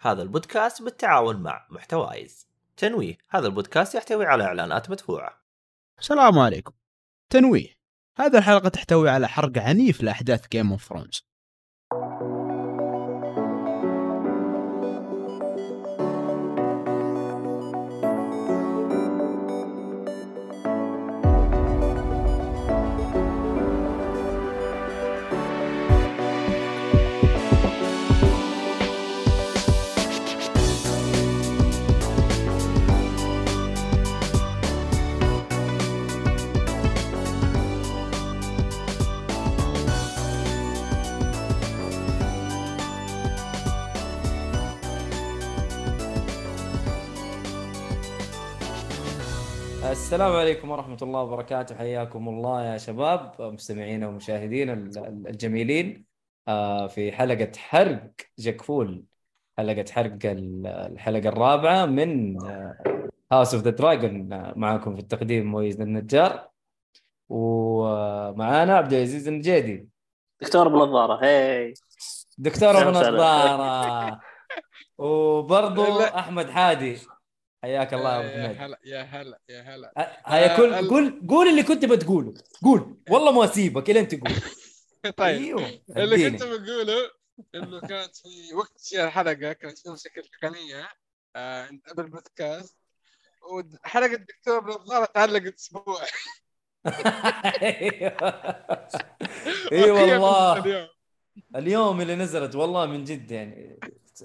هذا البودكاست بالتعاون مع محتوايز. تنويه هذا البودكاست يحتوي على إعلانات مدفوعة. السلام عليكم. تنويه هذه الحلقة تحتوي على حرق عنيف لأحداث Game of Thrones السلام عليكم ورحمة الله وبركاته. حياكم الله يا شباب مستمعينا ومشاهدينا ال- الجميلين. آه، في حلقة حرق جاكفول حلقة حرق ال- الحلقة الرابعة من House of the Dragon معكم في التقديم مويز النجار ومعانا عبد العزيز النجيدي. دكتور بنظاره هي دكتور ابو أهلا وسهلا. نظارة وبرضو. أحمد حادي. حياك الله يا أبو يا حميد. هلا يا هلا يا هلا. هيا كل قول قول اللي كنت بتقوله. قول. والله ما أسيبك إلين تقول. طيب أيوه اللي. كنت بقوله إنه كانت في وقت الحلقة كانت في مشاكل تقنية آه قبل البودكاست وحلقة الدكتور بنظاره تعلقت أسبوع. اي وهي والله. اليوم اللي نزلت والله من جد يعني.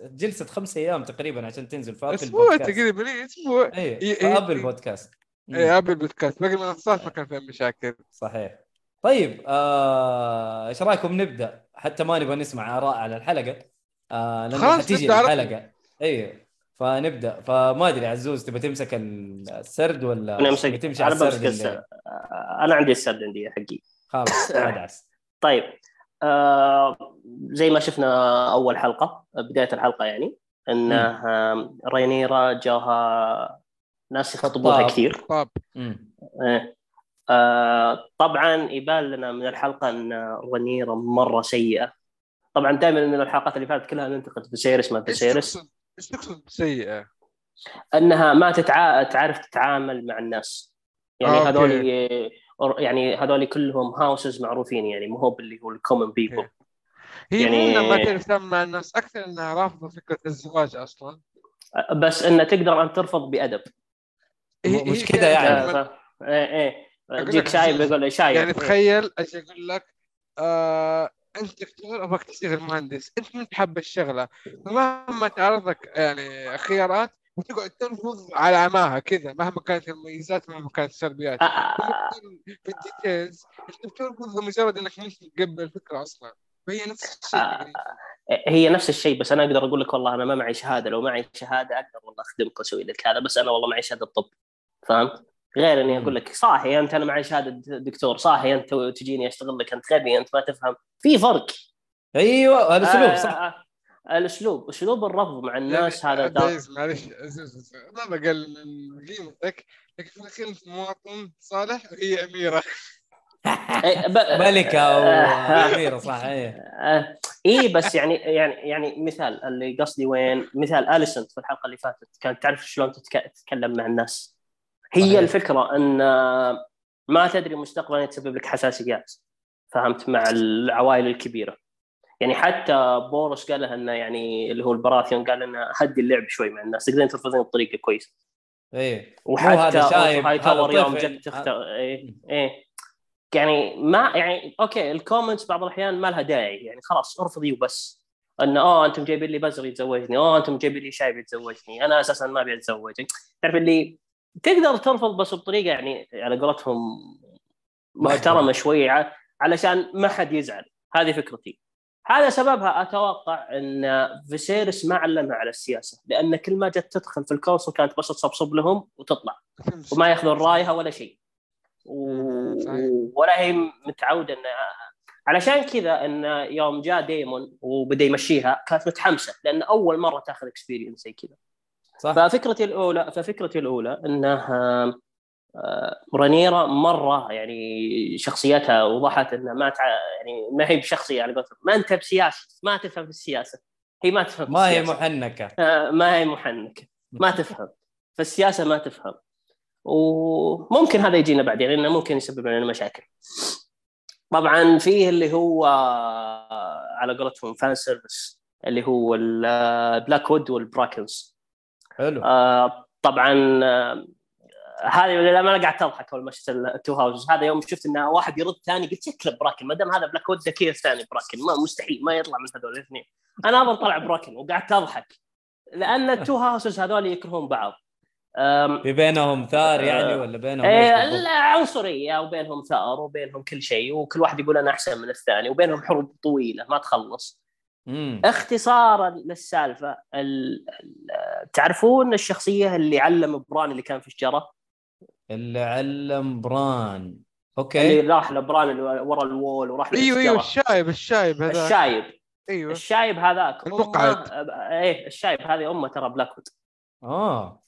جلسة خمس أيام تقريبا عشان تنزل في Apple أسبوع بودكاست تقريبا إيه، أسبوع. اي في Apple. بودكاست. اي Apple Podcast باقي المنصات ما كان فيها مشاكل. صحيح. طيب آه، إيش رأيكم نبدأ؟ حتى ما نبغى نسمع آراء على الحلقة. آه لأنه خلاص حتيجي. الحلقة. اي فنبدأ. فما أدري عزوز تبغى تمسك السرد ولا أنا أمسك تمشي على أنا السرد بمسك اللي... السرد. أنا عندي السرد عندي حقي. خلاص ادعس طيب آه زي ما شفنا أول حلقة بداية الحلقة يعني إن آه رينيرا جاها ناس يخطبونها خطاب. كثير طب. إيه. آه طبعا يبان لنا من الحلقة إن رينيرا مرة سيئة طبعا دائما من الحلقات اللي فاتت كلها ننتقد فيسيرس ما تقصد إيش تقصد سيئه؟ إنها ما تتع... تعرف تتعامل مع الناس يعني okay. هذول يعني هذول كلهم houses معروفين يعني مو هو باللي هو ال common people هي يعني- ما مع الناس أكثر إنها رافضة فكرة الزواج أصلا. بس انها تقدر أن ترفض بأدب. هي- مش كانت يعني. ف... إيه إيه. يجيك شايب يقول لي شايب. يعني إيه. تخيل أجي أقول لك آه أنت دكتور أبغاك تشتغل مهندس أنت ما تحب الشغلة. فمهما تعرض لك يعني خيارات وتقعد ترفض على عماها كذا مهما كانت المميزات مهما كانت السلبيات. آه، في الديتيلز انت بترفض لمجرد إنك مش تقبل الفكرة أصلا. فهي نفس الشيء آه، هي نفس الشيء بس أنا أقدر أقول لك والله أنا ما معي شهادة لو معي شهادة أقدر والله اخدمك وأسوي لك هذا بس أنا والله معي شهادة طب. فهمت؟ غير إني أقول لك صاحي أنت أنا معي شهادة دكتور صاحي أنت تجيني أشتغل لك أنت غبي أنت ما تفهم. في فرق. أيوه هذا اسلوب آه، صح. آه، آه، الاسلوب اسلوب الرفض مع الناس يعني هذا عبد دا... العزيز معلش ما بقلل من قيمتك لكن في الاخير انت مواطن صالح وهي أميرة. إيه، ملكة واميره صح إيه. اي بس يعني يعني يعني مثال اللي قصدي وين مثال اليسنت في الحلقة اللي فاتت. كانت تعرف شلون تتك- تتكلم مع الناس. هي صحيح. الفكرة إن ما تدري مستقبلا تسبب لك حساسيات فهمت مع العوائل الكبيرة. يعني حتى بورس قال لها إنه يعني اللي هو البراثيون قال إنه هدي اللعب شوي مع الناس تقدرين ترفضين بطريقة كويسة. إيه. وحتى Hightower يوم. جت تختار إيه إيه. يعني ما يعني okay ال comments بعض الأحيان ما لها داعي يعني خلاص ارفضي وبس. إنه آه أنتم جايبين لي بزر يتزوجني آه أنتم جايبين لي شايب يتزوجني أنا أساسا ما أبي أتزوج. تعرف اللي تقدر ترفض بس بطريقة يعني على قولتهم محترمة شوي ع- علشان ما حد يزعل. هذه فكرتي. هذا سببها أتوقع إن فيسيرس ما علمها على السياسة لأن كل ما جت تدخل في ال council كانت بس تصبصب لهم وتطلع وما يأخذون رأيها ولا شيء. و... ولا هي متعودة إن علشان كذا إن يوم جاء ديمون وبدأ يمشيها كانت متحمسة لأن أول مرة تأخذ experience زي كذا. صح. ففكرتي الأولى ففكرتي الأولى انه رانيرا مرة يعني شخصيتها وضحت إنها ما تع... يعني ما هي بشخصية على قولتهم. ما أنت بسياسة ما تفهم في السياسة هي ما تفهم ما هي. محنكة. آه، ما هي محنكة. ما تفهم. فالسياسة ما تفهم. وممكن هذا يجينا بعدين لأنه ممكن يسبب لنا مشاكل. طبعا فيه اللي هو على قولتهم fan service اللي هو ال Blackwood وال Brackens حلو. آه، طبعا آه، هذه لما أنا قعدت أضحك أول ما شفت ال two houses هذا يوم شفت إن واحد يرد ثاني قلت شكله Bracken. ما دام هذا Blackwood ذكي الثاني Bracken. ما مستحيل ما يطلع من هذول الاثنين. أنا اظن طلع Bracken وقعدت أضحك. لأن ال two houses هذول يكرهون بعض. في بينهم ثار يعني آه. ولا بينهم بالضبط؟ لا، عنصرية وبينهم ثار وبينهم كل شيء وكل واحد يقول أنا أحسن من الثاني وبينهم حروب طويلة ما تخلص. مم. اختصارا للسالفة ال... ال- تعرفون الشخصية اللي علم بران اللي كان في الشجرة؟ اللي علم بران. اللي okay راح لبران اللي ورا ال Wall وراح أيوه أيوه الشايب الشايب هذا الشايب. أيوه. الشايب هذاك. المقعد. إيه الشايب هذه أمه ترى Blackwood آه.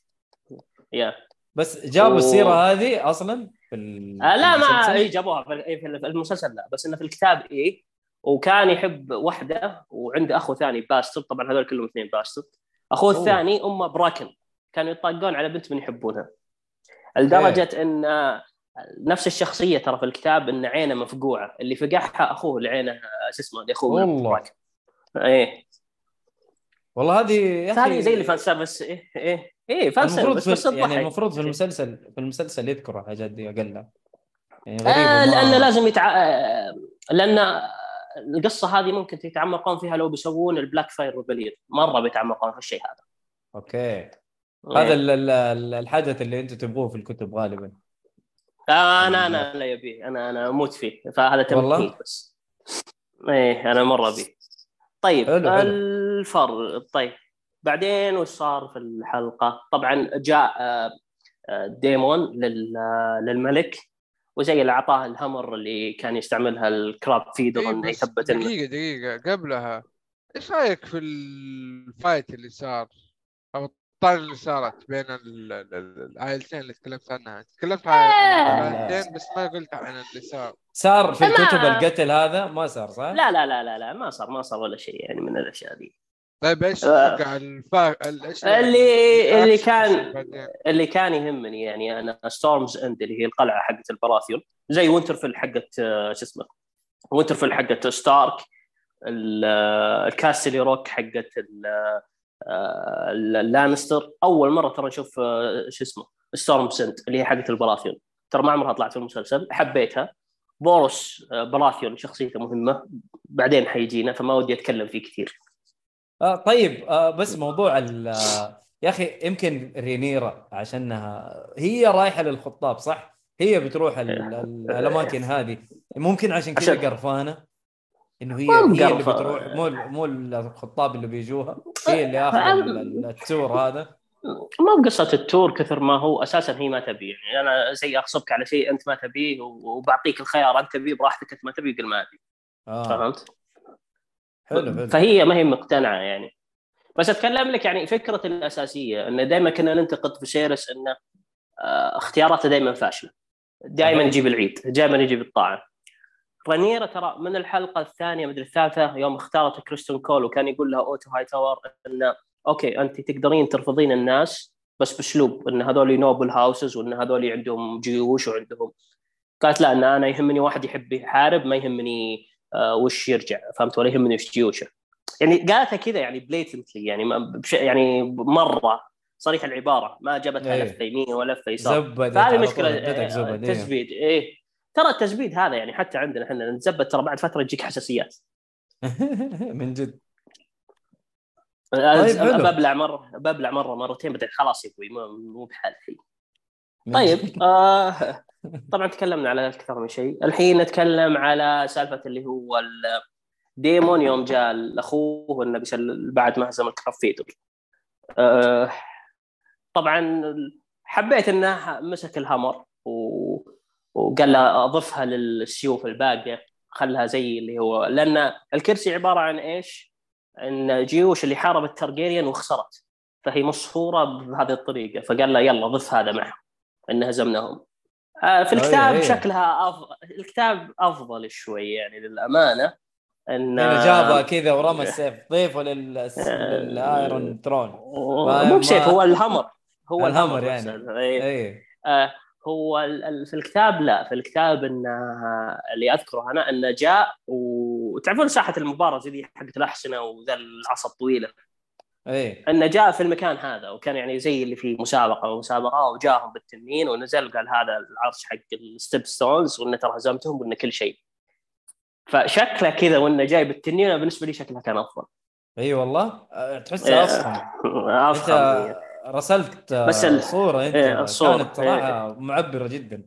yeah. بس جابوا و- السيره هذه أصلا في ال- آه لا ما؟ اي جابوها في إيه، في المسلسل لا. بس إنه في الكتاب إيه وكان يحب واحدة وعنده أخو ثاني bastard. طبعا هذول كلهم اثنين bastard. أخوه. الثاني أمه Bracken. كانوا يطاقون على بنت من يحبونها. لدرجة إن آه، نفس الشخصية ترى في الكتاب إن عينه مفقوعة. اللي فقعها أخوه اللي عينه آه، شو اسمه اللي أخوه والله. إيه. والله هذه يا هذه أخي زي اللي fan service إيه إيه إيه fan service في بس يعني. المفروض في المسلسل في المسلسل يذكروا الحاجات دي اقلها يعني آه لأن لازم يتع... آه، لأن القصة هذه ممكن يتعمقون فيها لو بيسوون ال Blackfyre Rebellion مرة بيتعمقون في الشيء هذا. أوكي. هذا ال- ال- ال- الحدث اللي أنتم تبغوه في الكتب غالبا. آه أنا أنا لا يبي. أنا أنا أموت فيه. فهذا؟ تمثيل بس. إيه أنا مرة بي طيب حلو، حلو. الفر طيب بعدين وش صار في الحلقة؟ طبعا جاء آه، آه، ديمون لل- للملك وزي اللي أعطاه ال hammer اللي كان يستعملها ال Crabfeeder إيه انه يثبت انه دقيقة دقيقة. قبلها إيش رأيك في ال fight اللي صار؟ أو الطار اللي صارت بين ال- ال- ال- العائلتين اللي تكلمت عنها تكلمت عن آه. العائلتين بس ما قلت عن اللي صار صار في الكتب القتل هذا ما صار صح؟ لا لا لا لا لا ما صار ما صار ولا شيء يعني من الأشياء دي طيب إيش آه. تتوقع الفا اللي اللي كان؟ اللي كان يهمني يعني أنا Storm's End اللي هي القلعة حقت البراثيون زي Winterfell حقت آه، شو اسمه Winterfell حقت ستارك ال- آه، ال Casterly Rock حقت ال- آه، اللانستر أول مرة ترى نشوف آه، شو اسمه Storm's End اللي هي حقت البراثيون. ترى ما عمرها طلعت في المسلسل. حبيتها. بوروس آه، براثيون شخصيته مهمة. بعدين حيجينا فما ودي أتكلم فيه كثير. آه طيب آه بس موضوع ال يا أخي يمكن رينيرا عشانها هي رايحة للخطاب صح؟ هي بتروح ال- الأماكن هذه. ممكن عشان كذا قرفانة. إنه هي هي اللي. بتروح مو مو الخطاب اللي بيجوها هي اللي آخذ ال- ال- ال tour هذا. ما بقصة ال tour كثر ما هو أساسا هي ما تبي يعني أنا زي اغصبك على شيء أنت ما تبيه وبعطيك الخيار أنت تبيه براحتك أنت ما تبيه قل ما ابي آه. فهمت؟ حلو حلو. فهي ما هي مقتنعة يعني. بس أتكلم لك يعني فكرة الأساسية انه دائما كنا ننتقد فيسيرس إنه آه، اختياراته دائما فاشلة. دائما. يجيب العيد دائما يجيب الطاعة. رانيرا ترى من الحلقة الثانية مدري الثالثة يوم اختارت كريستون كول وكان يقول لها اوتو هايتاور انه أوكي أنت تقدرين ترفضين الناس بس بأسلوب إن هذول noble houses وإن هذول عندهم جيوش وعندهم قالت لا إن أنا يهمني واحد يحب يحارب ما يهمني آه وش يرجع فهمت ولا يهمني وش جيوشه يعني قالتها كذا يعني بليتنتلي يعني بش يعني مرة صريح العبارة ما جابتها إيه. لفة يمين ولا لفة يسار زبدت فهذه على مشكلة إيه. التزبيد إيه ترى التزبيد هذا يعني حتى عندنا إحنا نتزبد ترى بعد فترة تجيك حساسيات من جد طيب حلو. ببلع مرة ببلع مرة مرتين بعدين خلاص يا أبوي مو بحال الحين طيب. آه طبعا تكلمنا على أكثر من شيء الحين نتكلم على سالفة اللي هو ديمون يوم جاء لاخوه انه بيسل بعد ما هزم الكراب فيدر آه طبعا حبيت إنه مسك الهامر و... وقال له اضفها للسيوف الباقية خلها زي اللي هو. لأن الكرسي عبارة عن إيش؟ إن جيوش اللي حاربت تارجيريان وخسرت. فهي مصفورة بهذه الطريقة. فقال له يلا ضف هذا معهم. إن هزمناهم. آه، في الكتاب أي. شكلها أفضل الكتاب أفضل شوي يعني للأمانة. إن هنا جابها كذا ورمى السيف ضيفه لل- للإيرون ثرون مو بسيف هو الهمر. هو الهمر الهمر يعني. إيه. اي آه، هو في الكتاب لا في الكتاب إن آه، اللي أذكره أنا انه جاء وتعرفون ساحة المباراة دي حقت الأحسنة وذا العصا الطويلة؟ اي انه جاء في المكان هذا وكان يعني زي اللي في مسابقة ومسابقة وجاهم بالتنين ونزل قال هذا العرش حق ال Stepstones وانه ترى هزمتهم وانه كل شيء. فشكله كذا وإنه جاي بالتنين بالنسبة لي شكلها كان أفضل. إي والله. أه، أصلا افخم أنت رسلت بس بس ال- الصورة أنت. إيه، الصورة. كانت صراحة معبرة جدا.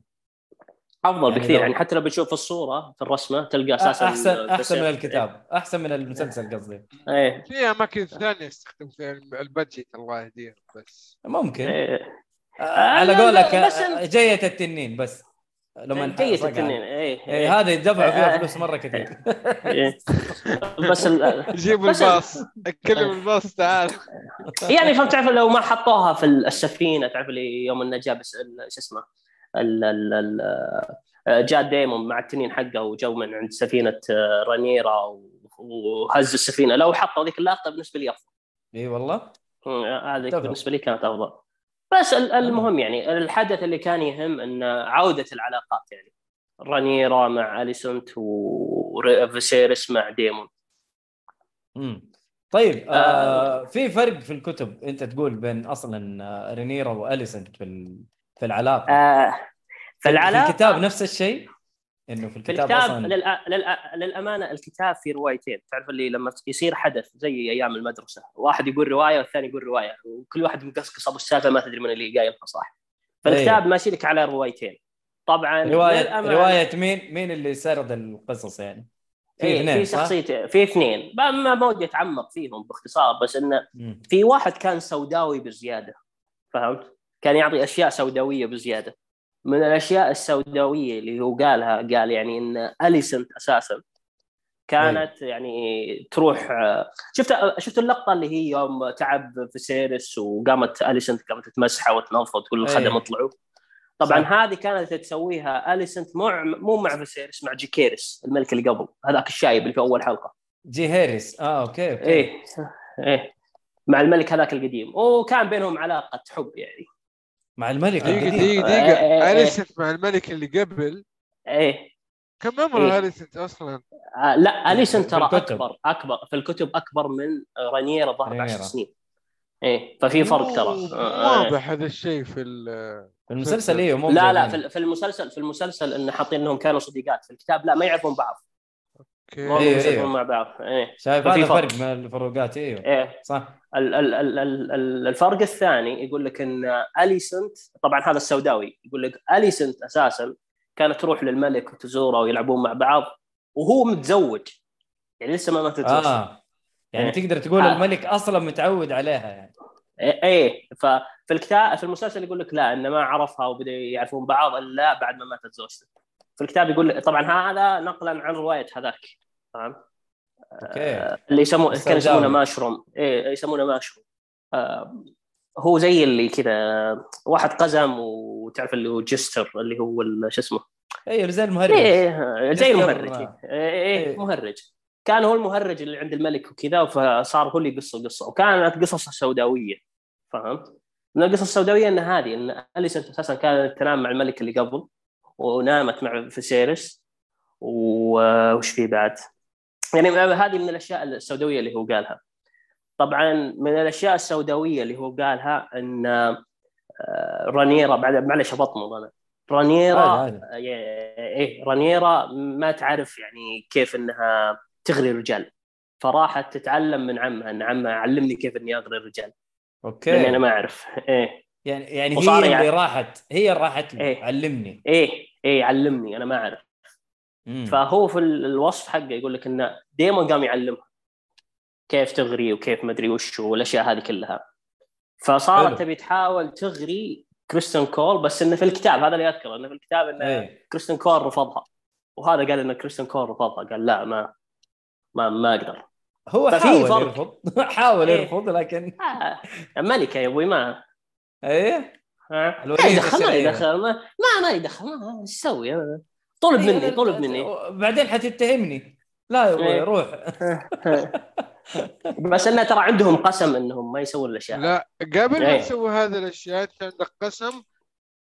أفضل يعني بكثير لو- يعني حتى لو بتشوف الصورة في الرسمة تلقى أساسا احسن أحسن من إيه. الكتاب. أحسن من المسلسل قصدي. إيه. في أماكن ثانية يستخدم فيها البادجت الله يهديهم بس. ممكن. إيه. آه، على قولك بس آه، جية التنين بس. لما جيد صقع. التنين اي هذا يدفعوا فيها آه. فلوس مرة كثير. إيه. بس ال- جيبوا بس- الباص. اتكلم الباص تعال. يعني فهمت تعرف لو ما حطوها في السفينة تعرف اللي يوم انه جاب س- ال- شو اسمه ال- ال- ال- جاء ديمون مع التنين حقه وجو من عند سفينة آه، رانيرا و- وهز السفينة. لو حطوا ذيك اللقطة بالنسبة لي أفضل. إي والله. هذه. بالنسبة لي كانت أفضل. بس ال- المهم يعني الحدث اللي كان يهم إن عودة العلاقات يعني رانيرا مع اليسنت وفيسيرس مع ديمون. امم طيب آه في فرق في الكتب أنت تقول بين أصلا آه، رينيرا واليسنت في في العلاقة؟ آه في فالعلاقه الكتاب نفس الشيء؟ إنه في في الكتاب, الكتاب أصلا للأ... للأ... للأمانة الكتاب في روايتين تعرف اللي لما يصير حدث زي أيام المدرسة واحد يقول رواية والثاني يقول رواية وكل واحد مقصقص أبو السالفة ما تدري من اللي قايلها صح فالكتاب ماشي لك على روايتين طبعا روايه للأمانة- رواية مين مين اللي سرد القصص يعني في إيه، اثنين في؟ شخصيتين في اثنين ما ما ودي أتعمق فيهم باختصار بس إنه. في واحد كان سوداوي بزيادة فهمت؟ كان يعطي أشياء سوداوية بزيادة من الأشياء السوداوية اللي هو قالها قال يعني إن اليسنت أساسا كانت يعني تروح شفت شفت اللقطة اللي هي يوم تعب فيسيرس وقامت اليسنت قامت تمسحه وتنظف وتقول الخدم أي. اطلعوا طبعا صح. هذه كانت تسويها اليسنت مو مو مع فيسيرس مع جيهيريس الملك اللي قبل. هذاك الشايب اللي في أول حلقة. جيهيريس آه أوكي أوكي. إيه إيه مع الملك هذاك القديم. وكان بينهم علاقة حب يعني. مع الملك دقيقة القديم دقيقة إيه، إيه، دقيقة إيه. أليسنت مع الملك اللي قبل إيه كم عمر إيه. أليسنت أصلا؟ آه لا اليسن في ترى. أكبر أكبر في الكتب أكبر من ظهر رانيرا. 10 سنين إيه ففي فرق ترى. واضح هذا الشيء في ال في المسلسل أيوه مو لا لا. في في المسلسل في المسلسل انه حاطين انهم كانوا صديقات في الكتاب لا ما يعرفون بعض ما أوكي إيه. يصيرون مع بعض إيه شايف هذا فرق. فرق من الفروقات أيوه إيه صح ال- ال- ال- ال- ال- الفرق الثاني يقول لك إن اليسنت طبعا هذا السوداوي يقول لك اليسنت أساسا كانت تروح للملك وتزوره ويلعبون مع بعض وهو متزوج. يعني لسه ما ماتت آه. يعني إيه. تقدر تقول آه. الملك أصلا متعود عليها يعني. إيه إيه. ففي الكتاب في المسلسل يقول لك لا انه ما عرفها وبدا يعرفون بعض إلا بعد ما ماتت زوجته. في الكتاب يقول لك طبعا هذا نقلا عن رواية هذاك. فاهم أوكي اللي يسمونه كانوا يسمونه. ماشروم إيه يسمونه ماشروم آه هو زي اللي كذا واحد قزم وتعرف اللي هو jester اللي هو شو اسمه أيوه زي المهرج إيه زي jester، المهرج آه. إيه, إيه. إيه مهرج كان هو المهرج اللي عند الملك وكذا فصار هو اللي يقص القصة وكانت قصص سوداوية فهمت؟ من القصص السوداوية إن هذه إن اليسنت أساسا كانت تنام مع الملك اللي قبل ونامت مع فيسيرس و- وش في بعد؟ يعني هذه من الأشياء السوداوية اللي هو قالها. طبعا من الأشياء السوداوية اللي هو قالها إن آه، رانيرا بعد معلش بطمن أنا. رانيرا عادي، عادي. إيه رانيرا ما تعرف يعني كيف إنها تغري الرجال. فراحت تتعلم من عمها إن عمها علمني كيف إني أغري الرجال. أوكي. لاني أنا ما أعرف. إيه. يعني يعني هي اللي يعني- راحت هي اللي راحت إيه. علمني. إيه إيه علمني أنا ما أعرف. مم. فهو في ال- الوصف حقه يقول لك انه ديمون قام يعلمها كيف تغري وكيف مدري وش والاشياء هذه كلها. فصارت تبي تحاول تغري كريستن كول بس انه في الكتاب هذا اللي اذكره انه في الكتاب انه إيه كريستن كول رفضها وهذا قال ان كريستن كول رفضها قال لا ما ما ما أقدر هو حاول فرق. يرفض حاول إيه. يرفض لكن آه ملكه يا أبوي ما إيه آه. ما يدخل ما. يدخل ما ما, ما يدخل ما إيش تسوي طلب مني طلب مني بعدين حتتهمني لا يا إيه. أبوي روح بس إنه ترى عندهم قسم إنهم ما يسوون الأشياء هذه. لا قبل ما إيه. تسوي هذه الأشياء أنت عندك قسم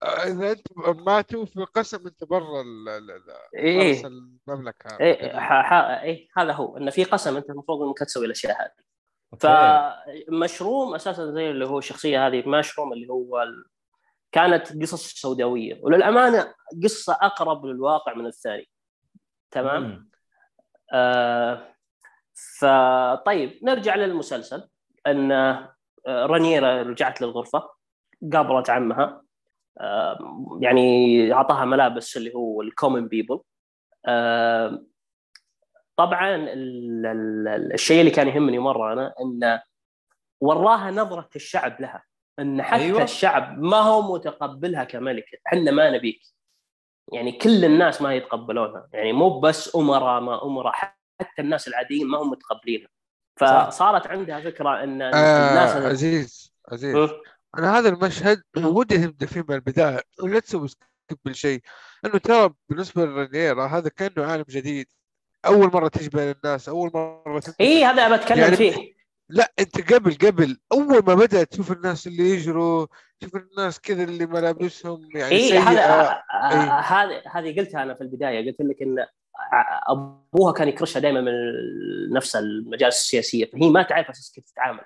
آه، إذا أنت ماتوا في قسم أنت برا ال- ال- ال- إيه المملكة إيه ح- ح- إيه هذا هو إنه في قسم أنت المفروض إنك تسوي الأشياء هذه. فمشروم أساسا زي اللي هو الشخصيه هذه مشروم اللي هو ال... كانت قصص سوداوية. وللأمانة قصة أقرب للواقع من الثاني. تمام؟ مم. آه فطيب نرجع للمسلسل. أن آه، رانيرا رجعت للغرفة قابلت عمها. آه يعني أعطاها ملابس اللي هو الكومن بيبل آه طبعا ال- ال- ال- الشيء اللي كان يهمني مرة أنا انه وراها نظرة الشعب لها. إن حتى أيوة. الشعب ما هو متقبلها كملكه إحنا ما نبيك. يعني كل الناس ما يتقبلونها. يعني مو بس أمراء ما أمراء حتى الناس العاديين ما هم متقبلينها. فصارت عندها فكرة إن آه الناس عزيز عزيز. م. أنا هذا المشهد ودي تبدا فيه من البداية. ولا تسوي سكيب شيء. إنه ترى بالنسبة لرينيرا هذا كأنه عالم جديد. أول مرة تجي بين الناس أول مرة. اي هذا بتكلم يعني فيه. لا انت قبل قبل أول ما بدأت تشوف الناس اللي يجروا تشوف الناس كذا اللي ملابسهم يعني اي سيئة هذا إيه. هذه هذه قلتها أنا في البداية قلت لك إن ع- أبوها كان يكرشها دائما من نفس المجالس السياسية فهي ما تعرف أساس كيف تتعامل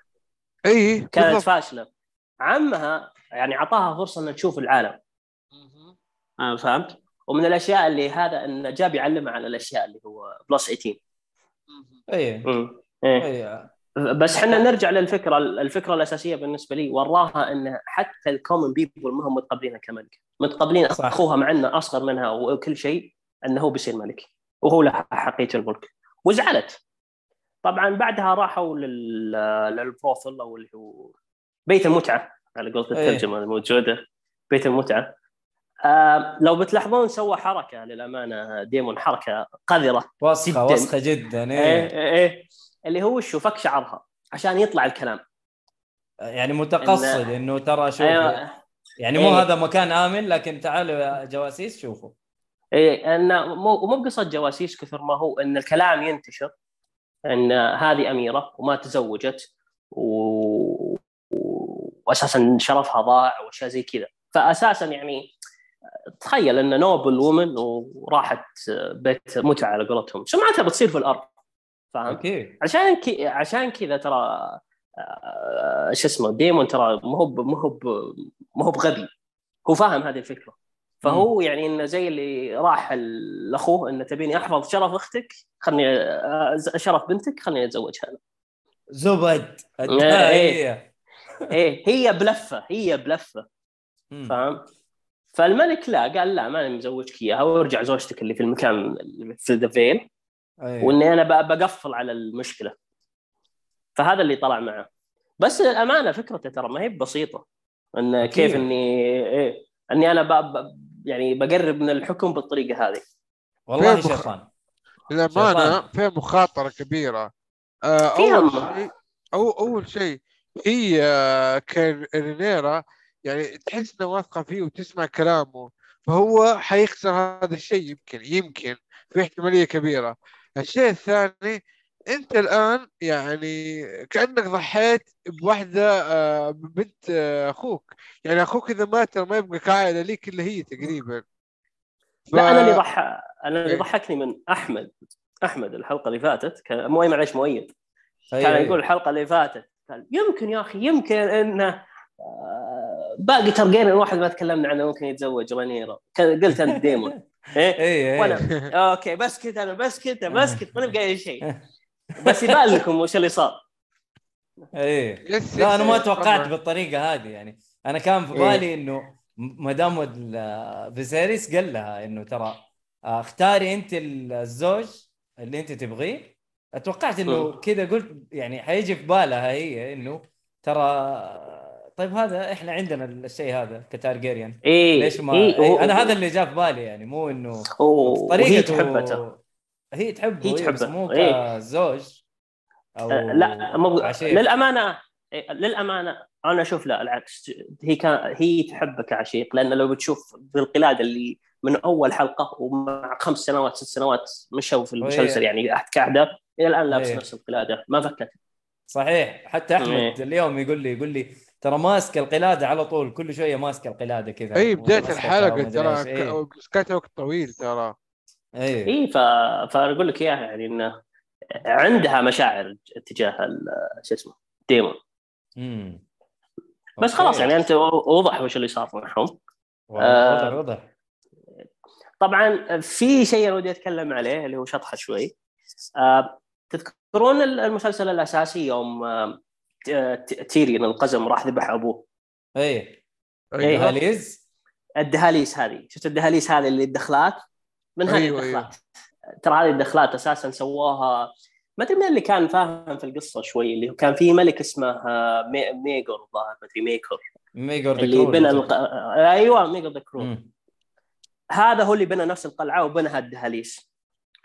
إي كانت بالضبط. فاشلة عمها يعني أعطاها فرصة إنها تشوف العالم. آه، فهمت ومن الأشياء اللي هذا انه جاب يعلمها على الأشياء اللي هو plus 18 مهم. إيه مم. إيه. إيه بس إحنا نرجع للفكرة الفكرة الأساسية بالنسبة لي وراها إن حتى ال common people ما هم متقبلينها كملك. متقبلين صح. أخوها مع إنه أصغر منها وكل شيء إنه هو بيصير ملك. وهو له حقية الملك وزعلت. طبعا بعدها راحوا لل... للبروثل أو اللي هو بيت المتعة. على قولة إيه. الترجمة الموجودة. بيت المتعة. آه لو بتلاحظون سوى حركة للأمانة ديمون حركة قذرة وسخه جداً. وسخه جدا إيه. إيه إيه إيه. اللي هو شو فك شعرها عشان يطلع الكلام. يعني متقصد إن- إنه ترى شوف أيوه. يعني مو إيه. هذا مكان آمن لكن تعالوا يا جواسيس شوفوا إيه انه مو مو بقصه جواسيس كثر ما هو إن الكلام ينتشر إن هذه أميرة وما تزوجت و... واساسا شرفها ضاع واشياء زي كذا. فاساسا يعني تخيل إن نوبل وومن وراحت بيت متعة على قولتهم. سمعتها بتصير في الأرض؟ فاهم؟ أكيد عشان كي عشان كذا ترى آه، شو اسمه ديمون ترى ما هو ما هو ما هو بغبي. هو فاهم هذه الفكرة. فهو يعني إنه زي اللي راح لأخوه إنه تبيني أحفظ شرف أختك خلني آه، شرف بنتك خلني أتزوجها أنا. زبد. إيه. الداعية إيه هي بلفة هي بلفة. مم. فاهم؟ فالملك لا قال لا ماني مزوجك إياها وارجع زوجتك اللي في المكان في ذا فيل أيه. وإني أنا بقفل على المشكلة. فهذا اللي طلع معه. بس للأمانة فكرته ترى ما هي بسيطة. إن أكيد. كيف إني إيه إني أنا ب... ب... يعني بقرب من الحكم بالطريقة هذه. والله مخ- شيطان شيطان. فيها مخاطرة كبيرة. آه، م- شيء أو أول شيء هي آه، كرينيرا يعني تحس إنها واثقة فيه وتسمع كلامه. فهو حيخسر هذا الشيء يمكن يمكن في احتمالية كبيرة. الشيء الثاني أنت الآن يعني كأنك ضحيت بواحدة آه، بنت آه، أخوك. يعني أخوك إذا مات ما يبقى كعائلة ليك إلا هي تقريبا. ف- لا أنا اللي ضح أنا اللي إيه. ضحكني من أحمد أحمد الحلقة اللي فاتت كان مو معلش مؤيد. كان يقول الحلقة اللي فاتت قال يمكن يا أخي يمكن انه آه، باقي ترجيرن الواحد ما تكلمنا عنه ممكن يتزوج رانيرا كان- قلت انت ديمون. إيه؟ إيه وأنا إيه okay بس كذا أنا بس كذا بس كذا ما نبقى أي شيء. بس يبان لكم وش اللي صار. إيه. لا أنا ما توقعت. بالطريقة هذه يعني. أنا كان في إيه. بالي إنه م- ما دام ال- فيسيريس قال لها إنه ترى آه، اختاري أنت الزوج اللي أنت تبغيه. أتوقعت إنه. كذا قلت يعني حيجي في بالها هي إنه ترى طيب هذا إحنا عندنا الشيء هذا كتارجيريان إيه ليش ما إيه إيه أنا هذا اللي جاء في بالي يعني مو إنه طريقته تحبته هي تحبه هي هي بس تحبه، مو إيه. كزوج أو آه، لا مو عشير. للأمانة إيه، للأمانة أنا أشوف لا العكس هي كان هي تحبك كعشيق لأن لو بتشوف بالقلادة اللي من أول حلقة ومع خمس سنوات ست سنوات مشوا في المسلسل يعني قاعدة إلى الآن لابس إيه. نفس القلادة ما فكت صحيح حتى أحمد إيه. اليوم يقول لي يقول لي ترى ماسك القلادة على طول كل شوية ماسك القلادة كذا. اي بدايه الحلقة ترى. إيه. مسكتها وقت طويل ترى. اي اي ف... فأقول لك إياها يعني إنه عندها مشاعر تجاه ال- شو اسمه ديمون. امم بس خلاص يعني أنت وضح وش اللي صار معهم. واضح آه، واضح. طبعا في شيء أنا ودي أتكلم عليه اللي هو شطحة شوي. آه، تذكرون المسلسل الأساسي يوم آه، تيريون القزم راح ذبح ابوه. اي. إيه. أيوة. دهاليز؟ الدهاليز هذه. شفت الدهاليز هذه اللي الدخلات؟ من هذه أيوة، الدخلات؟ ترى هذه الدخلات أساسا سووها ما أدري مين اللي كان فاهم في القصة شوي اللي هو كان في ملك اسمه آه، مي- ميجور الظاهر ما أدري ميكور. ميجور اللي بنى الق... أيوه ميجور the cruel هذا هو اللي بنى نفس القلعة وبنى هالدهاليز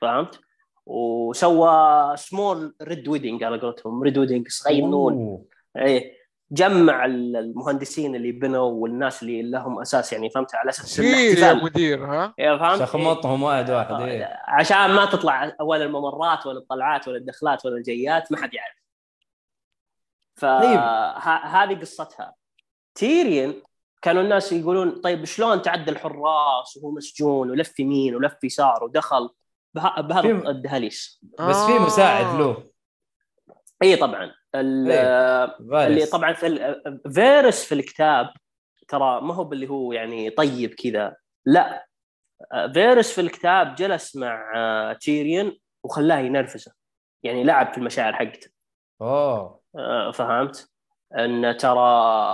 فهمت؟ وسوى small red wedding على قولتهم. red wedding صغيرون إيه. جمع المهندسين اللي بنوا والناس اللي لهم أساس يعني فهمت؟ على أساس كثير يا الاحتفال مدير ها؟ إيه، فهمت؟ شخمطهم واحد واحد إيه. إيه. عشان ما تطلع ولا الممرات ولا الطلعات ولا الدخلات ولا الجيات ما حد يعرف. طيب. فهذه قصتها. تيريون كانوا الناس يقولون طيب شلون تعدى الحراس وهو مسجون ولف يمين ولف يسار ودخل؟ بهذا في- الدهاليز بس في مساعد له. إي طبعا. إيه. اللي. طبعا في ال- فيرس في الكتاب ترى ما هو باللي هو يعني طيب كذا. لا. فيرس في الكتاب جلس مع آه، تيريون وخلاه ينرفزه. يعني لعب في المشاعر حقته. أوه. آه، فهمت؟ إن ترى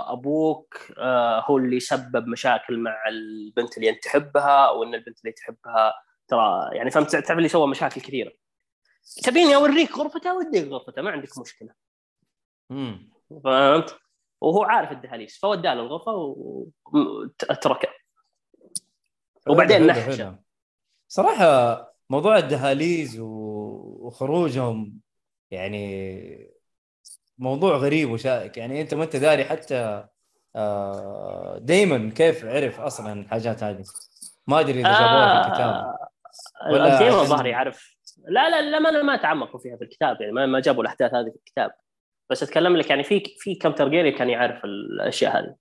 أبوك آه، هو اللي سبب مشاكل مع البنت اللي أنت تحبها وإن البنت اللي تحبها ترى يعني فهمت؟ تعرف اللي سوى مشاكل كثيرة. تبيني أوريك غرفته اوديك غرفته ما عندك مشكلة. امم فهمت؟ وهو عارف الدهاليز فوداه له الغرفة وتركه وبعدين نحشة. صراحة موضوع الدهاليز وخروجهم يعني موضوع غريب وشائك. يعني أنت ما أنت داري حتى آه، دايما كيف عرف أصلا الحاجات هذه؟ ما أدري إذا جابوها في الكتاب. عشان- ظهري يعرف. لا لا لا ما ما تعمقوا فيها في الكتاب يعني ما, ما جابوا الأحداث هذه في الكتاب. بس أتكلم لك يعني في في كم ترجيري كان يعرف الأشياء هذه.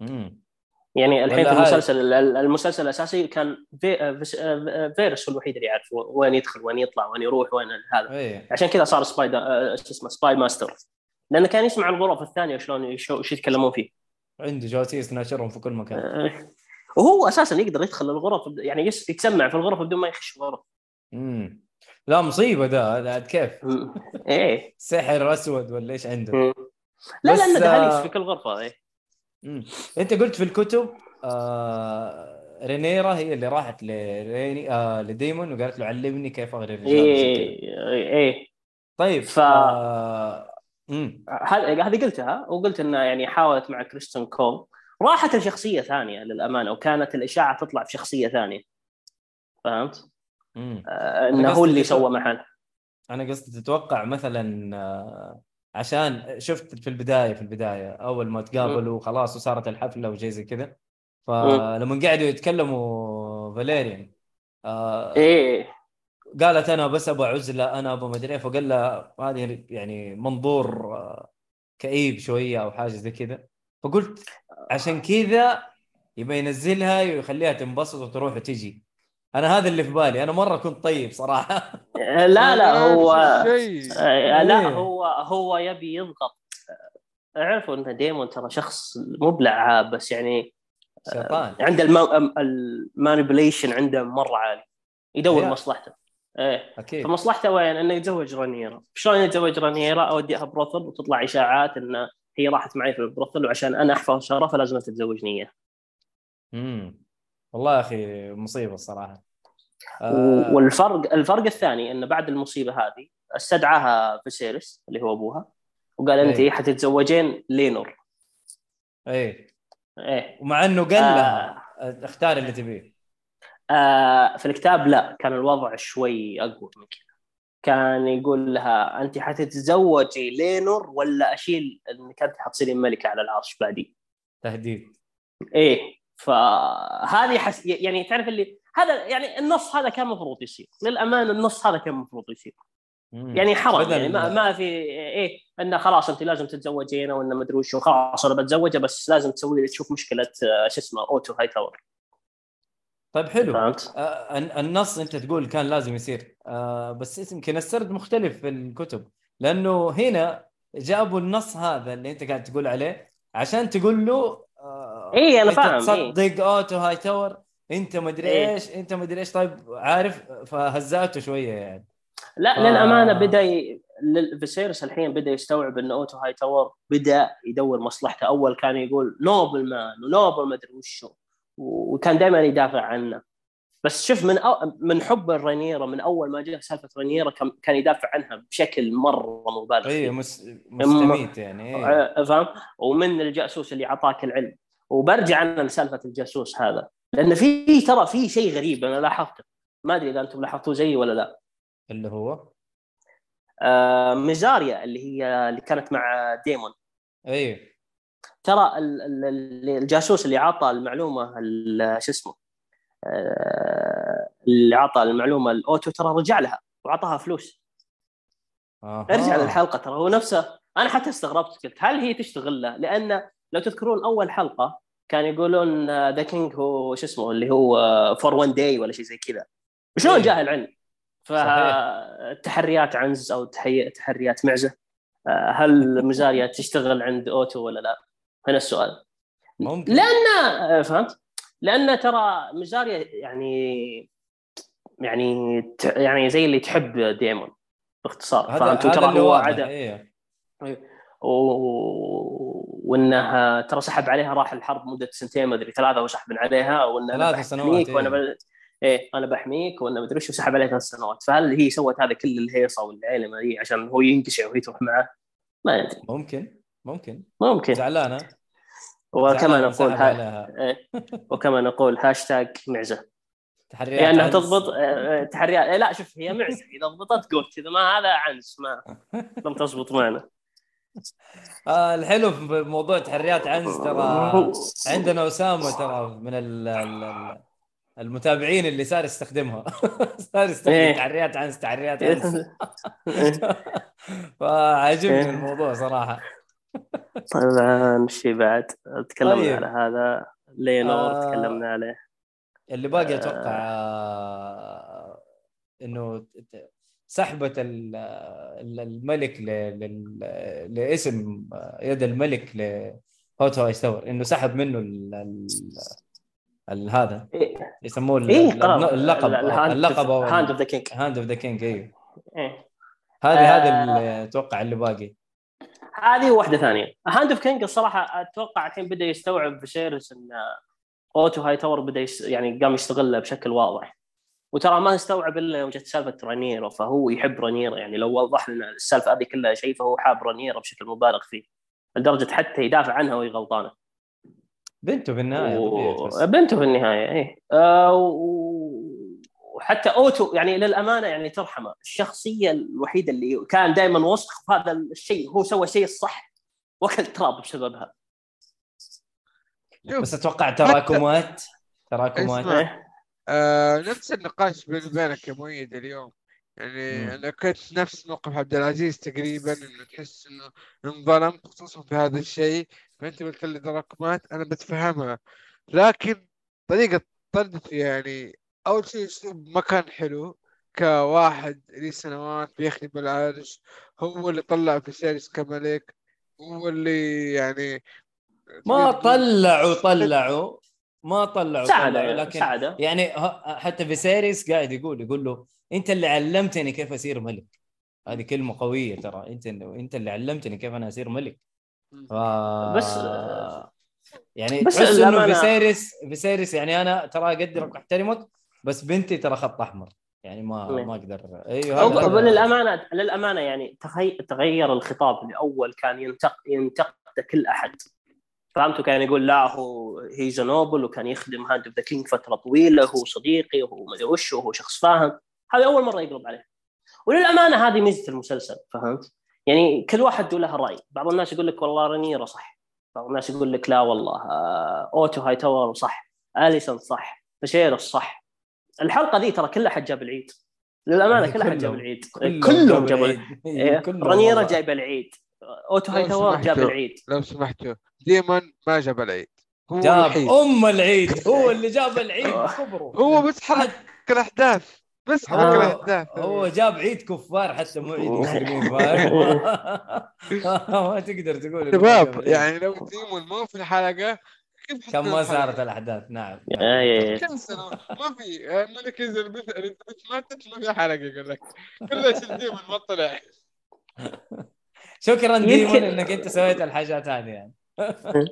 مم. يعني الحين في المسلسل المسلسل الأساسي كان في فيس- فيرس هو الوحيد اللي يعرف وين يدخل وين يطلع وين يروح وين هذا. إيه. عشان كذا صار spy دا... شو اسمه spy master. لأنه كان يسمع الغرف الثانية شلون شو وش يتكلمون فيه. عنده جواسيس ناشرهم في كل مكان. آه، وهو أساسا يقدر يدخل الغرف يعني يتسمع في الغرف بدون ما يخش الغرف مم. لا مصيبة ده عاد كيف إيه سحر أسود ولا إيش عنده م. لا بس، لا لا دهاليز آه، في كل غرفة إيه مم. أنت قلت في الكتب آه رينيرا هي اللي راحت لريني آه لديمون وقالت له علمني كيف اغري الرجال. إيه إيه طيب ف- آه... مم. هذه هذه قلتها وقلت إنها يعني حاولت مع كريستون كول راحت لشخصيه ثانية للأمانة وكانت الإشاعة تطلع في شخصيه ثانية. فهمت؟ آه إنه هو اللي سوى محل. أنا قصدي تتوقع مثلا آه، عشان شفت في البداية في البداية أول ما تقابلوا خلاص وصارت الحفلة وشيء زي كذا. فلما قعدوا يتكلموا فاليريان آه إيه. قالت أنا بس أبغى عزله أنا أبغى مدري إيه، فقال لها هذه يعني منظور آه، كئيب شوية أو حاجة زي كذا. فقلت عشان كذا يبغى ينزلها ويخليها تنبسط وتروح وتجي أنا هذا اللي في بالي أنا مرة كنت طيب صراحة آه، لا لا هو. آه، لا إيه. هو هو يبي يضغط اعرفوا ان ديمون ترى شخص مو بلعاب بس يعني شيطان عنده ال manipulation عنده مرة عالي يدور. مصلحته إيه أكيد فمصلحته وين؟ إنه يتزوج رانيرا، شلون يتزوج رانيرا؟ أوديها brothel وتطلع إشاعات ان هي راحت معي في ال brothel وعشان أنا أحفظ شرفها لازم تتزوجني اياه. امم والله يا أخي مصيبة الصراحة آه والفرق الفرق الثاني إنه بعد المصيبة هذه استدعاها فيسيريس اللي هو أبوها وقال أنت إيه. حتتزوجين لينور. إيه إيه ومع إنه قال آه. لها اختار اللي تبيه آه في الكتاب لا كان الوضع شوي أقوى من كذا. كان يقول لها انت حتتزوجي لينور ولا أشيل إنك انت حتصيرين ملكة على العرش بعدي. تهديد إيه فهذه حس... يعني تعرف اللي هذا يعني النص هذا كان المفروض يصير للأمانة النص هذا كان المفروض يصير. يعني حرام يعني ما, ما في إيه إنه خلاص انت لازم تتزوجين وإنه مدري وش خلاص أنا بتزوجها بس لازم تسوي لي تشوف مشكلة آه، شو اسمه أوتو هاي تاور طيب حلو فهمت؟ آه، الن- النص أنت تقول كان لازم يصير آه، بس يمكن السرد مختلف في الكتب لأنه هنا جابوا النص هذا اللي أنت قاعد تقول عليه عشان تقول له آه، إيه، أنا انت فاهم، تصدق اوتو هاي تاور أنت مدري إيه. إيش أنت مدري إيش طيب عارف فهزأته شوية يعني لا آه. للأمانة بدأ ي... فيسيرس الحين بدأ يستوعب ان اوتو هاي تاور بدأ يدور مصلحته أول كان يقول noble man و noble ما أدري وشو وكان دائما يدافع عنه. بس شوف من أو... من حب الرينيرا من أول ما جاء سالفة رينيرا كان يدافع عنها بشكل مرة مبالغ اي فيه. مس... مستميت يعني إيه. آه، فاهم ومن الجاسوس اللي اعطاك العلم. وبرجع أنا لسالفة الجاسوس هذا. لأن في ترى في شيء غريب أنا لاحظته. ما أدري إذا أنتم لاحظتوه زيي ولا لا. اللي هو؟ آه ميزاريا اللي هي اللي كانت مع ديمون. أيوه ترى ال- ال- ال- الجاسوس اللي عطى المعلومة ال- شو اسمه آه، اللي عطى المعلومة الأوتو ترى رجع لها وعطاها فلوس آه. ارجع للحلقة ترى هو نفسه أنا حتى استغربت قلت هل هي تشتغل له؟ لأن لو تذكرون أول حلقة كان يقولون the king هو شو اسمه اللي هو for one day ولا شيء زي كذا شلون إيه. جاه العلم؟ فتحريات عنز أو تحريات معزة آه، هل مزاريا تشتغل عند أوتو ولا لا؟ هنا السؤال ممكن لأن آه، فهمت؟ لأن ترى مزاريا يعني يعني يعني زي اللي تحب ديمون باختصار فهمت؟ اللي هو عدا أيوه و... وإنها ترى سحب عليها راح الحرب مدة سنتين ما أدري ثلاثة وسحب عليها وإنه أنا ثلاث سنوات، بحميك إيه. وأنا ب... إيه أنا بحميك وأنا مدري وش وسحب عليها ثلاث سنوات فهل هي سوت هذا كل الهيصة والعيلمه دي عشان هو ينقشع وهي تروح معه؟ ما أدري ممكن ممكن. ممكن. زعلانة. وكما نقول ها... إيه. وكما نقول هاشتاج معزة. تحريات انها عنز. تضبط آه، تحريات إيه، لا شوف هي معزة. إذا ضبطت جوت اذا ما هذا عنز ما لم تزبط معنا. آه الحلو في موضوع تحريات عنز ترى عندنا أسامة ترى من ال ال- المتابعين اللي صار يستخدمها. صار يستخدم إيه. تحريات عنز تحريات عنز. فعجبني إيه. الموضوع صراحة. طبعا شي بعد تكلمنا طيب. على هذا لينور آه. تكلمنا عليه اللي باقي أتوقع آه، إنه ال- الملك ل- لل- لاسم يد الملك لهوت هاي ستور إنه سحب منه ال- ال- ال- هذا إيه. يسموه ال- خلاص اللقب اللقب Hand of the King Hand of the King أيوه إيه. هذه آه. هذه اللي أتوقع اللي باقي هذه واحدة ثانية. Hand of King الصراحة أتوقع الحين بدأ يستوعب فيسيرس إن اوتو هاي تاور بدأ يس... يعني قام يستغله بشكل واضح. وترى ما استوعب إلا يوم جت سالفة رانيرا فهو يحب رانيرا يعني لو وضح لنا السالفة هذه كلها شيء فهو حاب رانيرو بشكل مبالغ فيه لدرجة حتى يدافع عنها وهي غلطانة. بنته في النهاية و... بنته في النهاية إيه. آه و... وحتى أوتو يعني للأمانة يعني ترحمه الشخصية الوحيدة اللي كان دائما وسخ في هذا الشيء هو سوى الشيء الصح وكل تراب بسببها بس أتوقع تراكمات تراكمات. إيه. آه نفس النقاش بيني وبينك يا مؤيد اليوم يعني مم. أنا كنت نفس موقف عبد العزيز تقريبا إنه تحس إنه انظلم خصوصا في هذا الشيء فأنت قلت لي تراكمات أنا بتفهمها لكن طريقة طردته يعني أول شيء اسلوب ما كان حلو. كواحد لي سنوات بيخدم العرش هو اللي طلع فيسيريس كملك هو اللي يعني ما طلعوا طلعوا. ما طلعوا طلعوا. ساعده لكن ساعدة. يعني ه- حتى فيسيريس قاعد يقول يقول له أنت اللي علمتني كيف أصير ملك. هذه كلمة قوية ترى. أنت أنت اللي علمتني كيف أنا أصير ملك. ف... بس- يعني بس إنه فيسيريس فيسيريس يعني أنا ترى اقدرك واحترمك بس بنتي ترى خط أحمر. يعني ما مم. ما أقدر. أيوه أو هذا- للأمانة للأمانة يعني تغي... تغير الخطاب اللي اول كان ينتق... ينتقد كل أحد. فهمتوا كان يقول لا هو he's noble وكان يخدم Hand of the King فترة طويلة هو صديقي وهو ما أدري وش وهو شخص فاهم. هذه أول مرة يقلب عليه. وللأمانة هذه ميزة المسلسل فهمت؟ يعني كل واحد له رأي. بعض الناس يقول لك والله رينيرا صح. بعض الناس يقول لك لا والله آه، أوتو هاي تاور صح. أليسون صح. فيسيرس صح. الحلقة ذي ترى كلها حد جاب العيد. للأمانة كلها حد جاب كلهم- العيد كلهم جابوا العيد. إيه، كلهم رانيرا والله. جايب العيد. أوتو هاي تاور جاب. العيد. لو سمحتوا ديمون ما جاب العيد. هو جاب الوحيد. أم العيد. هو اللي جاب العيد كبره هو بس حرك الأحداث. بس حرك هو الأحداث. هو جاب عيد كفار حتى مو عيد مسلمين فاهم؟ ما تقدر تقول شباب. يعني لو ديمون ما في الحلقة حتكون ما؟ صارت الأحداث نعم. كم سنه ما في ملك الزربيث اليزابيث ماتت ما في حلقة يقول لك كله شيء ديمون ما طلع شكرا يمكن- ديمون إنك أنت سويت الحاجات هذه يعني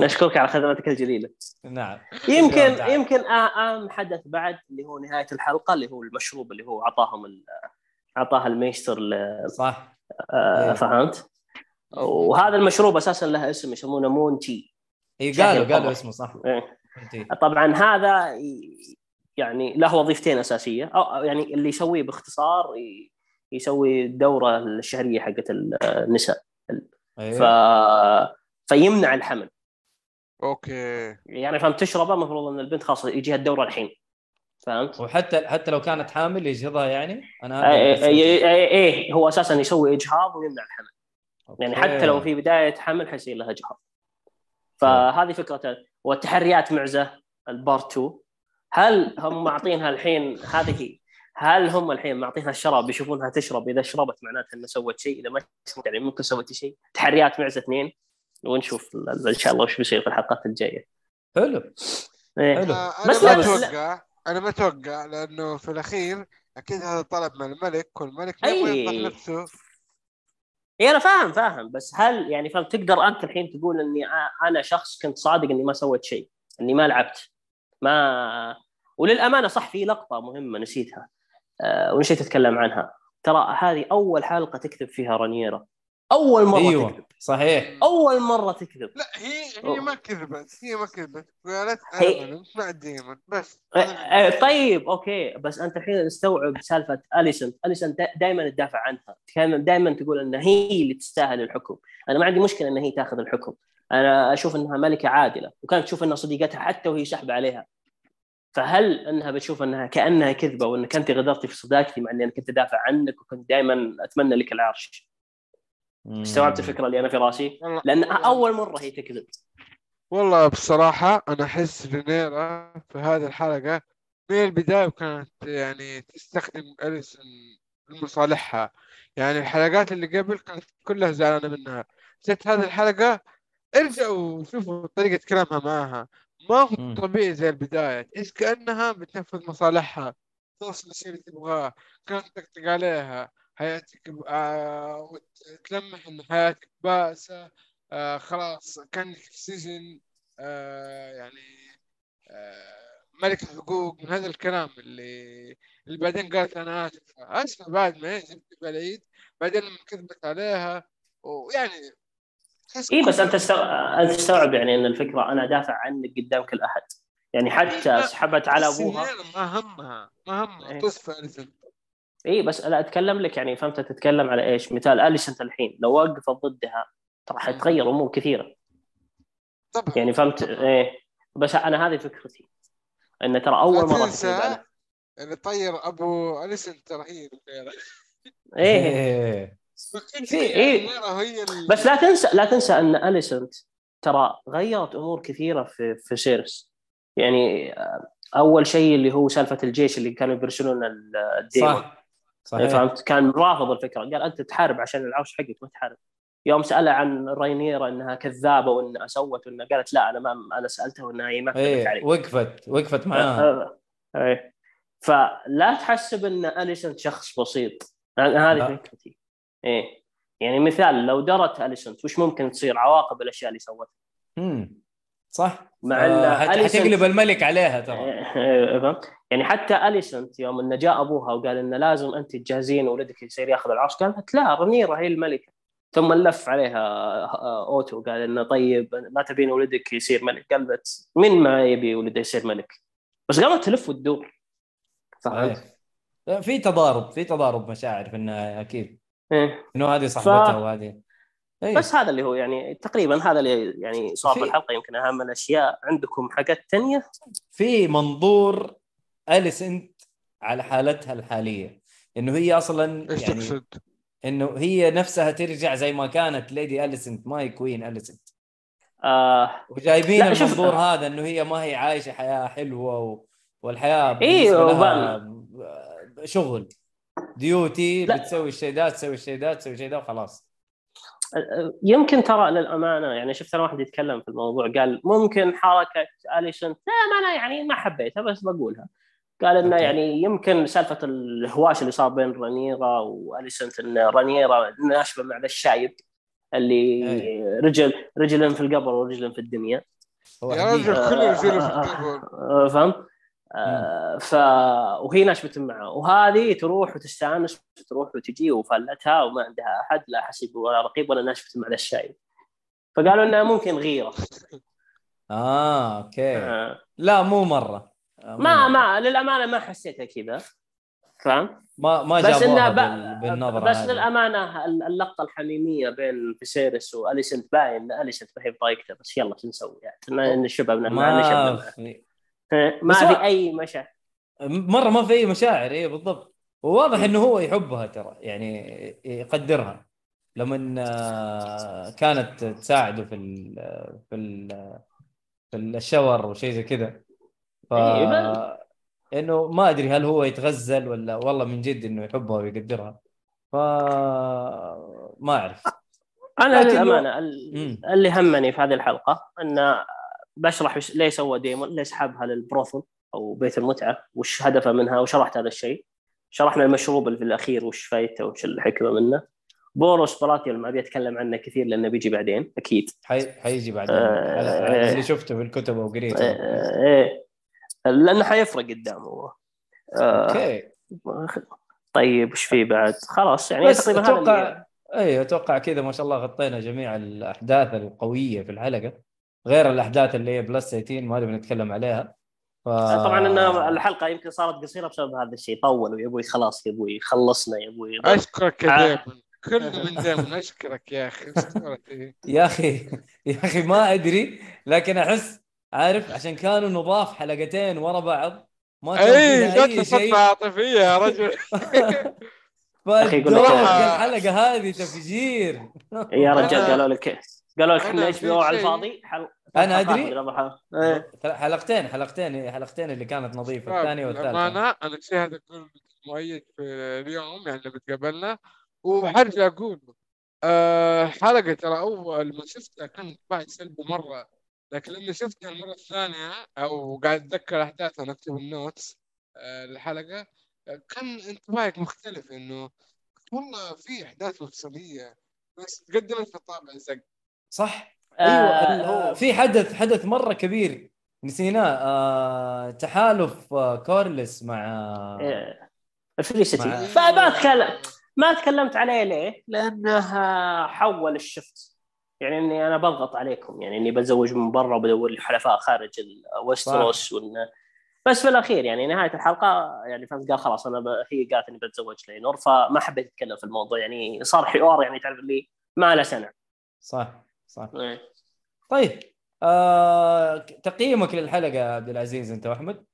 نشكرك على خدمتك الجليلة نعم يمكن. يمكن اهم حدث بعد اللي هو نهاية الحلقة اللي هو المشروب اللي هو اعطاهم ال- اعطاها ال maester ل- صح آه،. فهمت؟ وهذا المشروب أساسا له اسم يسمونه moon tea إيه قالوا. قالوا اسمه صح إيه. انت طبعا هذا يعني له وظيفتين أساسية أو يعني اللي يسويه باختصار يسوي الدورة الشهرية حقت النساء إيه. ف... فيمنع الحمل okay يعني فهمت تشربه المفروض إن البنت خلاص يجيها الدورة الحين فهمت؟ وحتى حتى لو كانت حامل يجهضها يعني أنا إيه, اللي إيه. إيه, إيه هو أساسا يسوي إجهاض ويمنع الحمل يعني okay. حتى لو في بداية حمل حيصير لها إجهاض فهذه فكرته والتحريات معزة ال part 2 هل هم معطينها الحين هذه هل هم الحين معطينها الشراب؟ يشوفونها تشرب. إذا شربت معناتها انها سوت شيء. إذا ما شربت يعني ممكن سوت شيء. تحريات معزة اثنين. ونشوف إن شاء الله وش بيصير في الحلقات الجاية. حلو. إيه. حلو. آه، بس أنا ما أتوقع أنا ما أتوقع لأنه في الأخير أكيد هذا طلب من الملك والملك ما يبغى. يفضح نفسه. إي أنا فاهم فاهم. بس هل يعني فاهم تقدر أنت الحين تقول إني أنا شخص كنت صادق إني ما سويت شيء إني ما لعبت ما وللأمانة صح في لقطة مهمة نسيتها أه ونسيت أتكلم عنها. ترى هذه أول حلقة تكذب فيها رانيرا أول مرة أيوه تكذب. صحيح. أول مرة تكذب. لا هي هي أوه. ما كذبت هي ما كذبت. قالت هي- أنا مع ديمون بس. أه، أه، طيب okay بس أنت الحين استوعب سالفة اليسون اليسون دائما تدافع عنها. كان دائما تقول إن هي اللي تستاهل الحكم. أنا ما عندي مشكلة إن هي تاخذ الحكم. أنا أشوف إنها ملكة عادلة وكانت تشوف إنها صديقتها حتى وهي سحبه عليها. فهل إنها بتشوف إنها كأنها كذبة وانك انت غدرتي في صداقتي مع إني أنا كنت أدافع عنك وكنت دائما أتمنى لك العرش؟ استوعبت الفكرة اللي أنا في رأسي؟ لأن أول مرة هي تكذب. والله بصراحة أنا أحس رينيرا في هذه الحلقة من البداية كانت يعني تستخدم أليسون لمصالحها. يعني الحلقات اللي قبل كانت كلها زعلانة منها. جت هذه الحلقة ارجعوا شوفوا طريقة كلامها معها. ما هو. طبيعي زي البداية. تحس كأنها بتنفذ مصالحها. توصل الشيء اللي تبغاه. كانت تطقطق عليها. حياتك آه وتلمح إن حياتك بائسة آه خلاص كأنك في سجن آه يعني آه ملك الحقوق من هذا الكلام اللي اللي بعدين قالت أنا اسفه آسفة بعد ما هي جبت بالعيد بعدين لما كذبت عليها ويعني اي بس أنت تستوعب يعني إن الفكرة أنا دافع عنك قدام كل أحد يعني حتى سحبت على أبوها ما همها ما همها إيه. تصفى. اي بس لا أتكلم لك يعني فهمت؟ تتكلم على إيش؟ مثال اليسنت الحين لو وقفت ضدها ترى حتغير أمور كثيرة. طبعا. يعني فهمت؟ إيه. بس أنا هذه فكرتي إن ترى أول مرة تنسى اللي طير أبو أليسن ترى هي. إيه. إيه هي إيه. بس لا تنسى لا تنسى إن اليسنت ترى غيرت أمور كثيرة في فيسيرس. يعني أول شيء اللي هو سالفة الجيش اللي كانوا يرسلون ال- الديمون. صح. صحيح. فهمت؟ كان رافض الفكرة. قال أنت تحارب عشان العرش حقك ما تحارب. يوم سالها عن رينيرا إنها كذابة وانها سوت وانها قالت لا أنا ما أنا سالتها وإنها هي ما كذبت إيه علي وقفت وقفت معاها آه، آه، إيه. فلا تحسب إن اليسنت شخص بسيط. هذه. فكرتي. إيه. يعني مثال لو درت اليسنت وش ممكن تصير؟ عواقب الأشياء اللي سوتها. مم. صح. مع آه، حتقلب الملك عليها ترى. إيه، فهمت؟ يعني حتى اليسنت يوم إنه جاء أبوها وقال إنه لازم أنت تجهزين ولدك يصير ياخذ العرش قالت لا رنيرا هي الملكة ثم لف عليها آه، أوتو قال إنه طيب ما تبين ولدك يصير ملك قالت من ما يبي ولده يصير ملك بس قامت تلف وتدور فهمت؟ صحيح. في تضارب في تضارب مشاعر في النهاية أكيد إيه. انه هذه صاحبتها ف- وهذه إيه. بس هذا اللي هو يعني تقريبا هذا اللي يعني صار في الحلقة يمكن أهم الأشياء عندكم حاجات تانية في منظور اليسنت على حالتها الحالية؟ إنه هي أصلا إيش يعني تقصد؟ إنه هي نفسها ترجع زي ما كانت. Lady اليسنت ما هي Queen اليسنت آه وجايبين المنظور هذا إنه هي ما هي عايشة حياة حلوة و... والحياة لها شغل. duty لا. بتسوي الشيء ده تسوي الشيء ده تسوي الشيء ده وخلاص. يمكن ترى للأمانة يعني شفت أنا واحد يتكلم في الموضوع قال ممكن حركة اليسنت لا ما أنا يعني ما حبيتها بس بقولها. قال إنه okay. يعني يمكن سالفة الهواش اللي صار بين رانيرا وأليسنت إن رانيرا ناشبه مع ذا الشايب اللي أي. رجل رجل في القبر ورجل في الدنيا. يا. رجل كل رجوله في آه، القبر. آه، فهمت؟ آه، ف وهي ناشبه معه. وهذه تروح وتستانس وتروح وتجي وفلتها وما عندها أحد لا حسيب ولا رقيب ولا ناشبه مع ذا الشايب. فقالوا إنها ممكن غيره. آه okay. آه، لا مو مرة. آه، ما مرة. ما للأمانة ما حسيتها كذا فاهم؟ ما ما بس إنها. ب... بالنظرة بس هذه. للأمانة اللقطة الحميمية بين فيسيريس وأليسنت باين أليسنت ما هي بضايقته بس يلا شو نسوي يعني ما ما في ما بس في أي مشاعر مرة ما في أي مشاعر اي بالضبط وواضح إنه هو يحبها ترى يعني يقدرها لما آه، كانت تساعده في ال في ال في الشاور وشيء زي كذا ف إيه، إنه ما أدري هل هو يتغزل ولا والله من جد إنه يحبها ويقدرها. ف ما أعرف. أنا للأمانة ال-. اللي همني في هذه الحلقة إن بشرح ليه سوى ديمون ليه سحبها للبروثل أو بيت المتعة وش هدفه منها وشرحت هذا الشيء. شرحنا المشروب اللي في الأخير وش فايدته وش الحكمة منه. بوروس براتيول ما بيتكلم عنه كثير لأنه بيجي بعدين أكيد. حي... حيجي بعدين. آه، آه. اللي شفته في الكتب وقريته. آه، إيه. لأنه حيفرق قدامه آه، okay طيب وش في بعد خلاص يعني بس تقريبا أتوقع اي أتوقع كذا ما شاء الله غطينا جميع الأحداث القوية في الحلقة غير الأحداث اللي هي plus 18 ما نبي نتكلم عليها ف... طبعا ان الحلقة يمكن صارت قصيرة بسبب هذا الشيء طول ويبغى خلاص يبغى يخلصنا يبغى يضل. أشكرك يا آه. كل من ديمون أشكرك يا أخي. يا أخي يا أخي ما أدري لكن أحس عارف؟ عشان كانوا نضاف حلقتين ورا بعض. ما كان أي جت شيء. عاطفية يا رجل. الحلقة هذه تفجير. يا رجال قالوا لك قالوا لك إحنا أو على الفاضي؟ حل... أنا أدري. حلقة قبل حلقة. إيه. حلقتين حلقتين حلقتين اللي كانت نظيفة الثانية والثالثة. للأمانة أنا الشيء هذا كله مؤيد في اليوم يعني اللي بتقابلنا وحرجع أقول أه حلقة ترى أول ما شفتها كان بعد سلبي مرة. لكن لما شفتها المرة الثانية أو قاعد أتذكر أحداثها نكتب النوتس أه الحلقة آه، كان انطباعك مختلف إنه والله في أحداث مفصلية بس تقدمت في طابع زق. صح؟ آه، أيوه هو- في حدث حدث مرة كبير نسيناه آه تحالف آه كورلس مع مع- فما اتكلم ما تكلمت عليه ليه؟ لأنه حول الشفت. يعني إني أنا بضغط عليكم يعني إني بتزوج من برا وبدور لي حلفاء خارج ويستروس وإن بس في الأخير يعني نهاية الحلقة يعني فهمت قال خلاص أنا ب... هي قالت إني بتزوج لينور فما حبيت أتكلم في الموضوع يعني صار حوار يعني تعرف اللي ما له سنة صح صح إيه. طيب آه تقييمك للحلقة يا عبد العزيز أنت وأحمد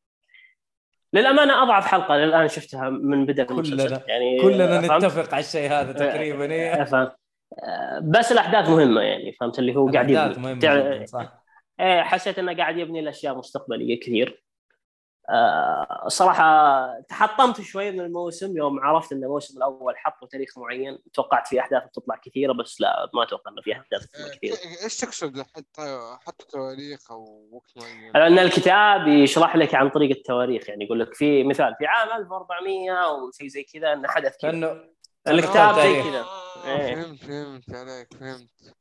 للأمانة أضعف حلقة للآن شفتها من بدا كلنا- المسلسل يعني كلنا؟ نتفق على الشيء هذا تقريبا إيه. بس الأحداث مهمة يعني فهمت؟ اللي هو قاعد يبني. مهمة تع- صح. إيه، حسيت إنه قاعد يبني الأشياء مستقبلية كثير. آه، صراحة تحطمت شوي من الموسم. يوم عرفت إن الموسم الأول حطوا تاريخ معين توقعت في أحداث بتطلع كثيرة بس لا ما أتوقع إنه في أحداث بتطلع كثيرة. آه، إيش تقصد؟ حتى حتى تواريخ أو وقت معين؟ لأن الكتاب يشرح لك عن طريق التواريخ يعني يقول لك في مثال في عام 1400 أو شيء زي كذا إن حدث كذا. كانه الكتاب زي تاريخ. كذا آه، إيه. فهمت فهمت عليك فهمت.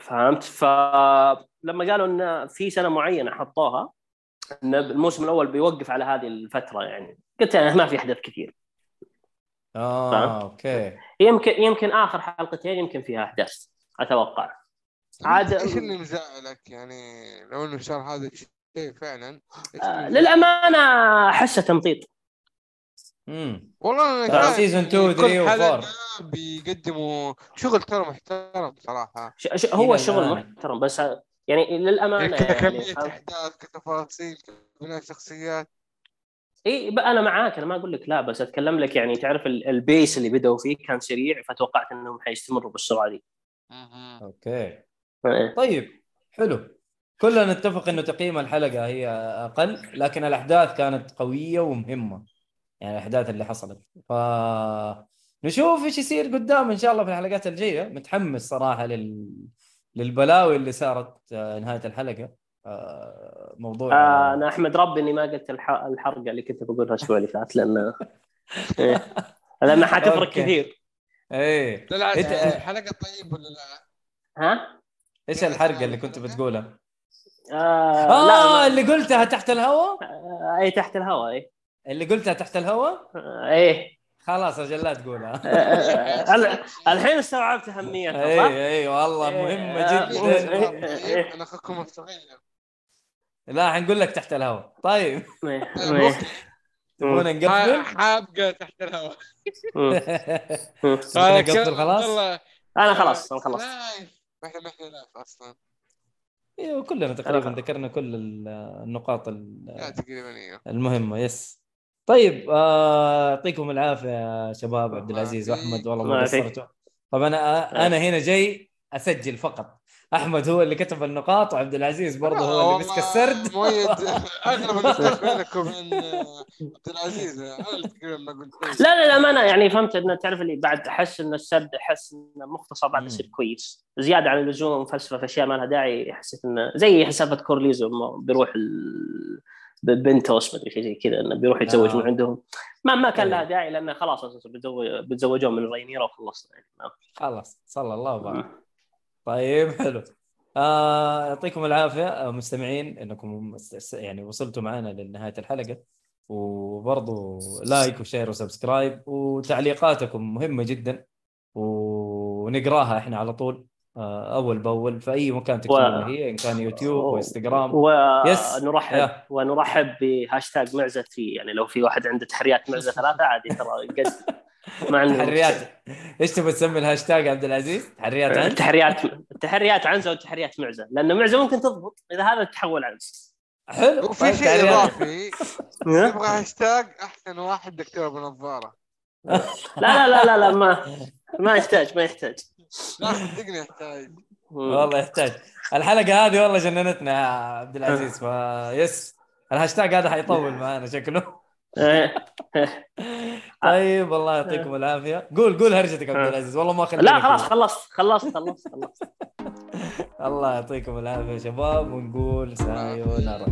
فهمت؟ فلما قالوا إن في سنة معينة حطوها إن الموسم الأول بيوقف على هذه الفترة يعني. قلت أنا ما في أحداث كثير. آه فهمت؟ أوكي. يمكن يمكن آخر حلقتين يمكن فيها أحداث أتوقع. عاد- إيش اللي مزعلك يعني؟ لو إنه صار هذا الشيء فعلا آه،؟ للأمانة أحسه تمطيط. امم والله أنا season 2 يعني 3 كل حلقة و4 بيقدموا شغل ترى محترم صراحة. ش- ش- هو الآن. محترم بس ه- يعني للأمانة يعني يعني؟ أحداث كتفاصيل كبناء شخصيات. إي أنا معاك أنا ما أقول لك لا بس أتكلم لك يعني تعرف ال- pace اللي بدأوا فيه كان سريع فتوقعت إنهم حيستمروا بالسرعة دي. أوكي. إيه. طيب حلو. كلنا نتفق إنه تقييم الحلقة هي أقل لكن الأحداث كانت قوية ومهمة. يعني الأحداث اللي حصلت ف نشوف إيش يصير قدام إن شاء الله في الحلقات الجاية متحمس صراحة لل للبلاوي اللي صارت آه، نهاية الحلقة آه، موضوع آه أنا أحمد ربي إني ما قلت الح- الحرقة اللي كنت بقولها الأسبوع اللي فات لأن إيه. لأن حتفرق. كثير إيه لا لا إنت- الحلقة طيب ولا لا؟ ها؟ إيش الحرقة اللي كنت بتقولها؟ آه, آه لا اللي قلتها تحت الهواء آه أي تحت الهواء اي اللي قلتها تحت الهواء؟ آه إيه. خلاص أجل لا تقولها. آه، آه، ال- الحين استوعبت اهميتها صح؟ اي اي والله مهمة إيه، جدا. إيه. أنا أخوكم الصغير لا حنقول لك تحت الهواء. طيب. إيه، إيه. تبغون نقفل؟ حابقة تحت الهواء. نقفل خلاص؟ والله. أنا خلاص أنا خلصت لايف. إحنا ما إحنا أصلا. أيوه كلنا تقريبا خلاص. ذكرنا كل ال- النقاط تقريبا المهمة. يس. طيب آه، يعطيكم العافية يا شباب عبد العزيز وأحمد والله الله ما. قصرتوا. طبعا أنا أنا هنا جاي أسجل فقط. أحمد هو اللي كتب النقاط وعبد العزيز برضه هو اللي مسك السرد. مؤيد. اغلب النقاش بينك وبين آه، عبد العزيز. أنا قلت لا لا لا ما أنا يعني فهمت إنه تعرف اللي بعد احس ان السرد احس إنه مختصر بعد. يصير كويس. زيادة عن اللزوم ومفلسفة في أشياء ما لها داعي حسيت إنه زي سالفه كورليزو بيروح ال... بنتوس مدري شيء زي كذا إنه بيروح يتزوج آه. من عندهم. ما ما كان إيه. لها داعي لأنه خلاص بتزوجون من رينيرا وخلصنا يعني خلاص صلى الله وبارك طيب حلو. آه، يعطيكم العافية. آه، مستمعين إنكم يعني وصلتوا معنا لنهاية الحلقة. وبرضو like و share و subscribe وتعليقاتكم مهمة جدا ونقراها إحنا على طول. أول بأول في أي مكان تكتبون هي إن كان يوتيوب وانستغرام yes. ونرحب يا. ونرحب بهاشتاج معزة في يعني لو في واحد عنده تحريات معزة ثلاثة عادي ترى قد ما عندنا تحريات. إيش تبغى تسمي الهاشتاج عبد العزيز؟ تحريات عن؟ تحريات تحريات عنزه وتحريات معزة لأن معزة ممكن تضبط إذا هذا تحول عنز حلو. وفي شيء. إضافي نبغى هاشتاج أحسن واحد دكتور بنظارة. لا لا لا لا, لا ما ما يحتاج ما يحتاج. لا صدقني يحتاج. والله يحتاج. الحلقة هذه والله جننتنا يا عبد العزيز. face الهاشتاج هذا حيطول معنا شكله. إيه. طيب الله يعطيكم العافية. قول قول هرجتك عبد العزيز. والله ما خلينا لا خلاص خلصت خلصت خلصت خلصت الله يعطيكم العافية يا شباب ونقول سايونارا